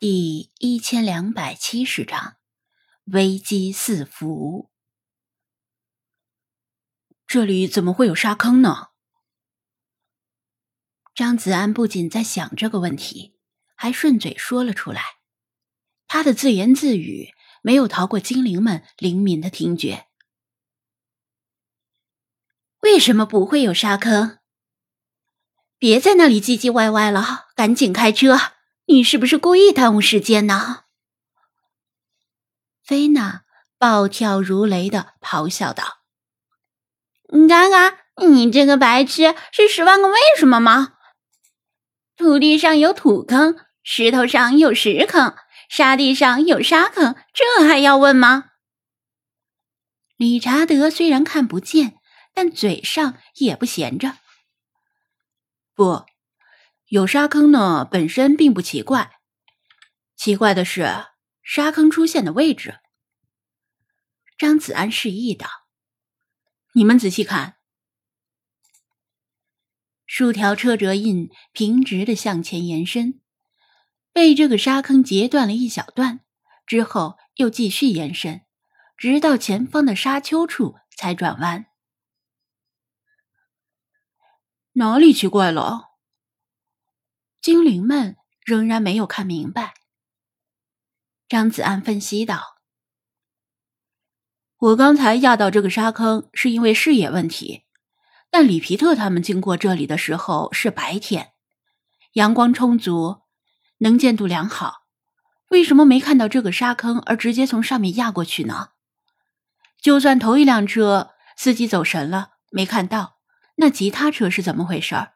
第一千两百七十章危机四伏。这里怎么会有沙坑呢？张子安不仅在想这个问题，还顺嘴说了出来。他的自言自语没有逃过精灵们灵敏的听觉。为什么不会有沙坑？别在那里唧唧歪歪了，赶紧开车！你是不是故意耽误时间呢？菲娜暴跳如雷的咆哮道：“嘎嘎，你这个白痴，是十万个为什么吗？土地上有土坑，石头上有石坑，沙地上有沙坑，这还要问吗？”理查德虽然看不见，但嘴上也不闲着。不。有沙坑呢，本身并不奇怪，奇怪的是沙坑出现的位置。张子安示意道：“你们仔细看，数条车辙印平直的向前延伸，被这个沙坑截断了一小段，之后又继续延伸，直到前方的沙丘处才转弯。哪里奇怪了？”精灵们仍然没有看明白。张子安分析道：“我刚才压到这个沙坑是因为视野问题，但里皮特他们经过这里的时候是白天，阳光充足，能见度良好，为什么没看到这个沙坑而直接从上面压过去呢？就算头一辆车司机走神了没看到，那其他车是怎么回事儿？”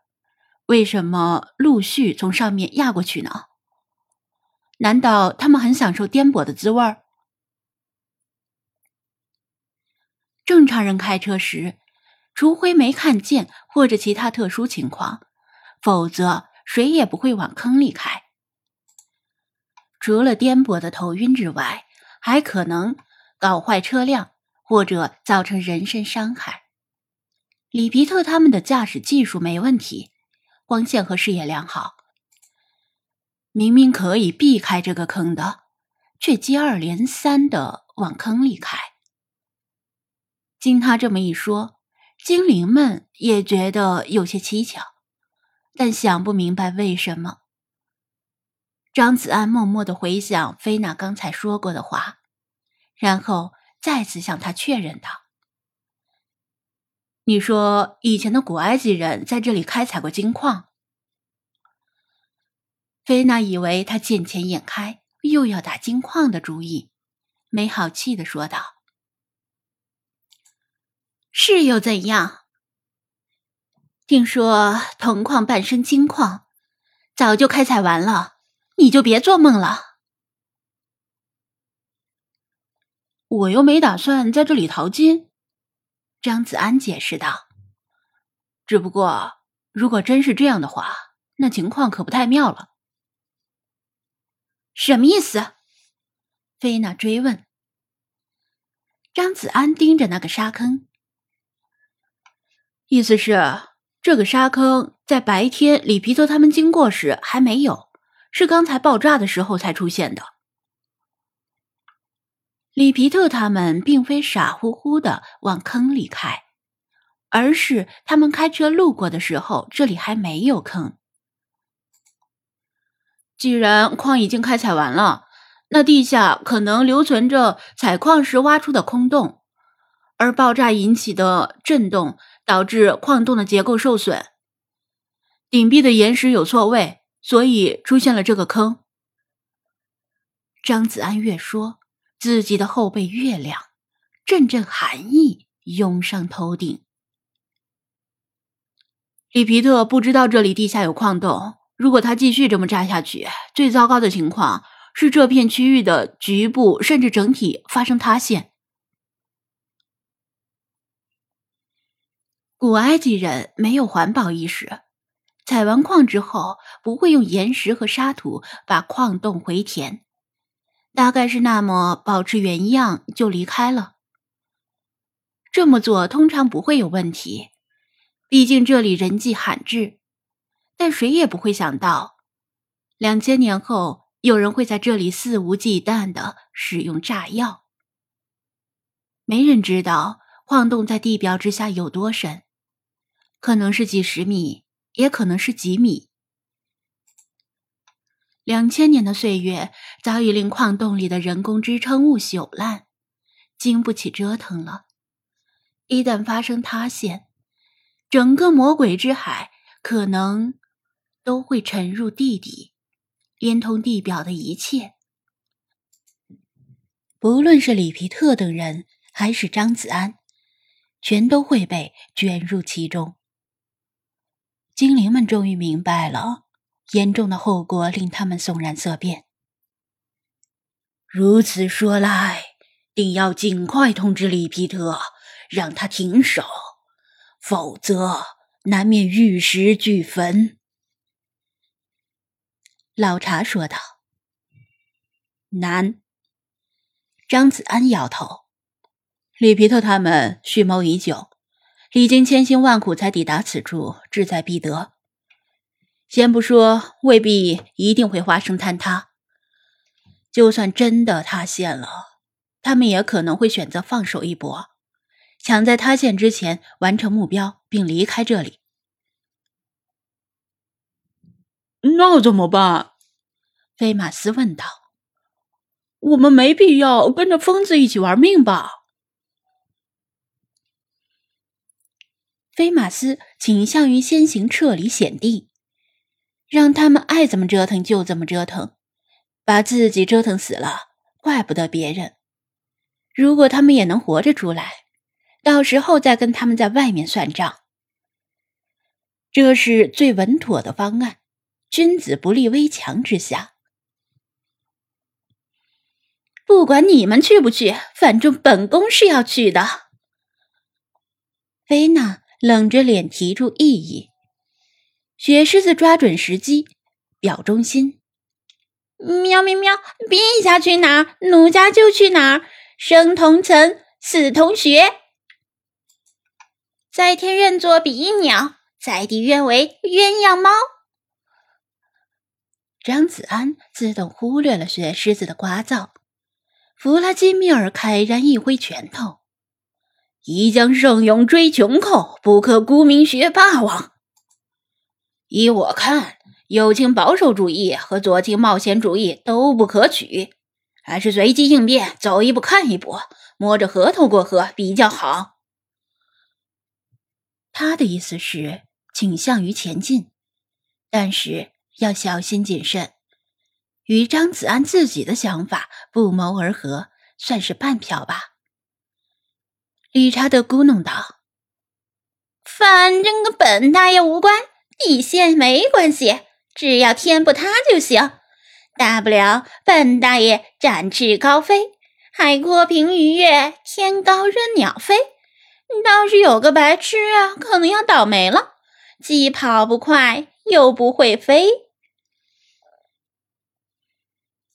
为什么陆续从上面压过去呢？难道他们很享受颠簸的滋味儿？正常人开车时，除非没看见或者其他特殊情况，否则谁也不会往坑里开。除了颠簸的头晕之外，还可能搞坏车辆或者造成人身伤害。里皮特他们的驾驶技术没问题。光线和视野良好，明明可以避开这个坑的，却接二连三的往坑里开。经他这么一说，精灵们也觉得有些蹊跷，但想不明白为什么。张子安默默的回想菲娜刚才说过的话，然后再次向他确认道。你说以前的古埃及人在这里开采过金矿？菲娜以为他见钱眼开，又要打金矿的主意，没好气的说道：“是又怎样？听说铜矿半生金矿，早就开采完了，你就别做梦了。我又没打算在这里淘金。”张子安解释道：“只不过，如果真是这样的话，那情况可不太妙了。”什么意思？菲娜追问。张子安盯着那个沙坑，意思是这个沙坑在白天里皮特他们经过时还没有，是刚才爆炸的时候才出现的。里皮特他们并非傻乎乎的往坑里开，而是他们开车路过的时候，这里还没有坑。既然矿已经开采完了，那地下可能留存着采矿时挖出的空洞，而爆炸引起的震动导致矿洞的结构受损，顶壁的岩石有错位，所以出现了这个坑。张子安越说。自己的后背月亮，阵阵寒意涌上头顶。里皮特不知道这里地下有矿洞，如果他继续这么炸下去，最糟糕的情况是这片区域的局部甚至整体发生塌陷。古埃及人没有环保意识，采完矿之后不会用岩石和沙土把矿洞回填。大概是那么保持原样就离开了。这么做通常不会有问题，毕竟这里人迹罕至。但谁也不会想到，两千年后有人会在这里肆无忌惮的使用炸药。没人知道矿洞在地表之下有多深，可能是几十米，也可能是几米。两千年的岁月早已令矿洞里的人工支撑物朽烂，经不起折腾了。一旦发生塌陷，整个魔鬼之海可能都会沉入地底，连同地表的一切。不论是里皮特等人，还是张子安，全都会被卷入其中。精灵们终于明白了。严重的后果令他们悚然色变。如此说来，定要尽快通知里皮特，让他停手，否则难免玉石俱焚。”老查说道。“难。”张子安摇头。里皮特他们蓄谋已久，历经千辛万苦才抵达此处，志在必得。先不说未必一定会发生坍塌，就算真的塌陷了，他们也可能会选择放手一搏，抢在塌陷之前完成目标并离开这里。那怎么办？菲马斯问道。我们没必要跟着疯子一起玩命吧？菲马斯倾向于先行撤离险地。让他们爱怎么折腾就怎么折腾，把自己折腾死了，怪不得别人。如果他们也能活着出来，到时候再跟他们在外面算账，这是最稳妥的方案。君子不立危墙之下。不管你们去不去，反正本宫是要去的。菲娜冷着脸提出异议。雪狮子抓准时机，表忠心。喵喵喵！陛下去哪儿，奴家就去哪儿。生同层，死同穴。在天愿作比翼鸟，在地愿为鸳鸯猫。张子安自动忽略了雪狮子的聒噪。弗拉基米尔慨然一挥拳头：“一将胜勇追穷寇，不可沽名学霸王。”依我看，右倾保守主义和左倾冒险主义都不可取，还是随机应变，走一步看一步，摸着河头过河比较好。他的意思是倾向于前进，但是要小心谨慎，与张子安自己的想法不谋而合，算是半票吧。理查德咕哝道：“反正跟本大爷无关。”底线没关系，只要天不塌就行。大不了本大爷展翅高飞，海阔凭鱼跃，天高任鸟飞。你倒是有个白痴啊，可能要倒霉了，既跑不快，又不会飞。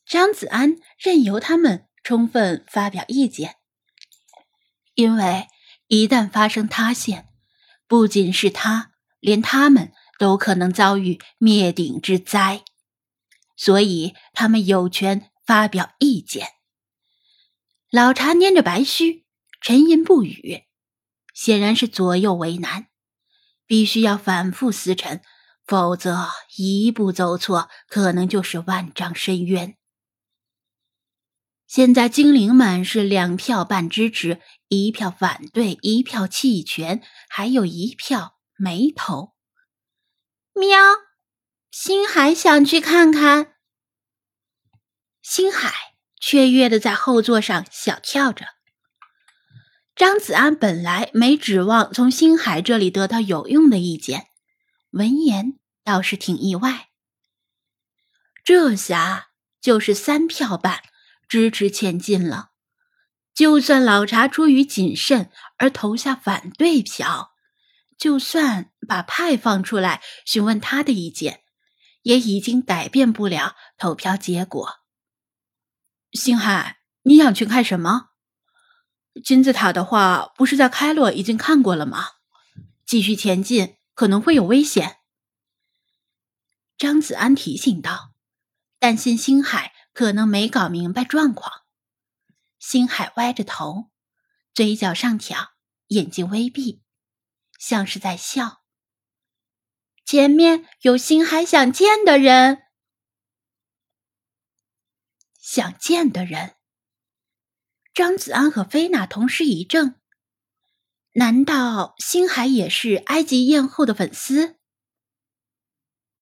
张子安任由他们充分发表意见，因为一旦发生塌陷，不仅是他，连他们。都可能遭遇灭顶之灾，所以他们有权发表意见。老茶捏着白须，沉吟不语，显然是左右为难，必须要反复思忖，否则一步走错，可能就是万丈深渊。现在精灵们是两票半支持，一票反对，一票弃权，还有一票没投。喵，星海想去看看。星海雀跃的在后座上小跳着。张子安本来没指望从星海这里得到有用的意见，闻言倒是挺意外。这下就是三票半支持前进了。就算老查出于谨慎而投下反对票。就算把派放出来询问他的意见，也已经改变不了投票结果。星海，你想去看什么？金字塔的话，不是在开罗已经看过了吗？继续前进可能会有危险。张子安提醒道：“担心星海可能没搞明白状况。星海歪着头，嘴角上挑，眼睛微闭，像是在笑。前面有星海想见的人，想见的人。张子安和菲娜同时一怔，难道星海也是埃及艳后的粉丝？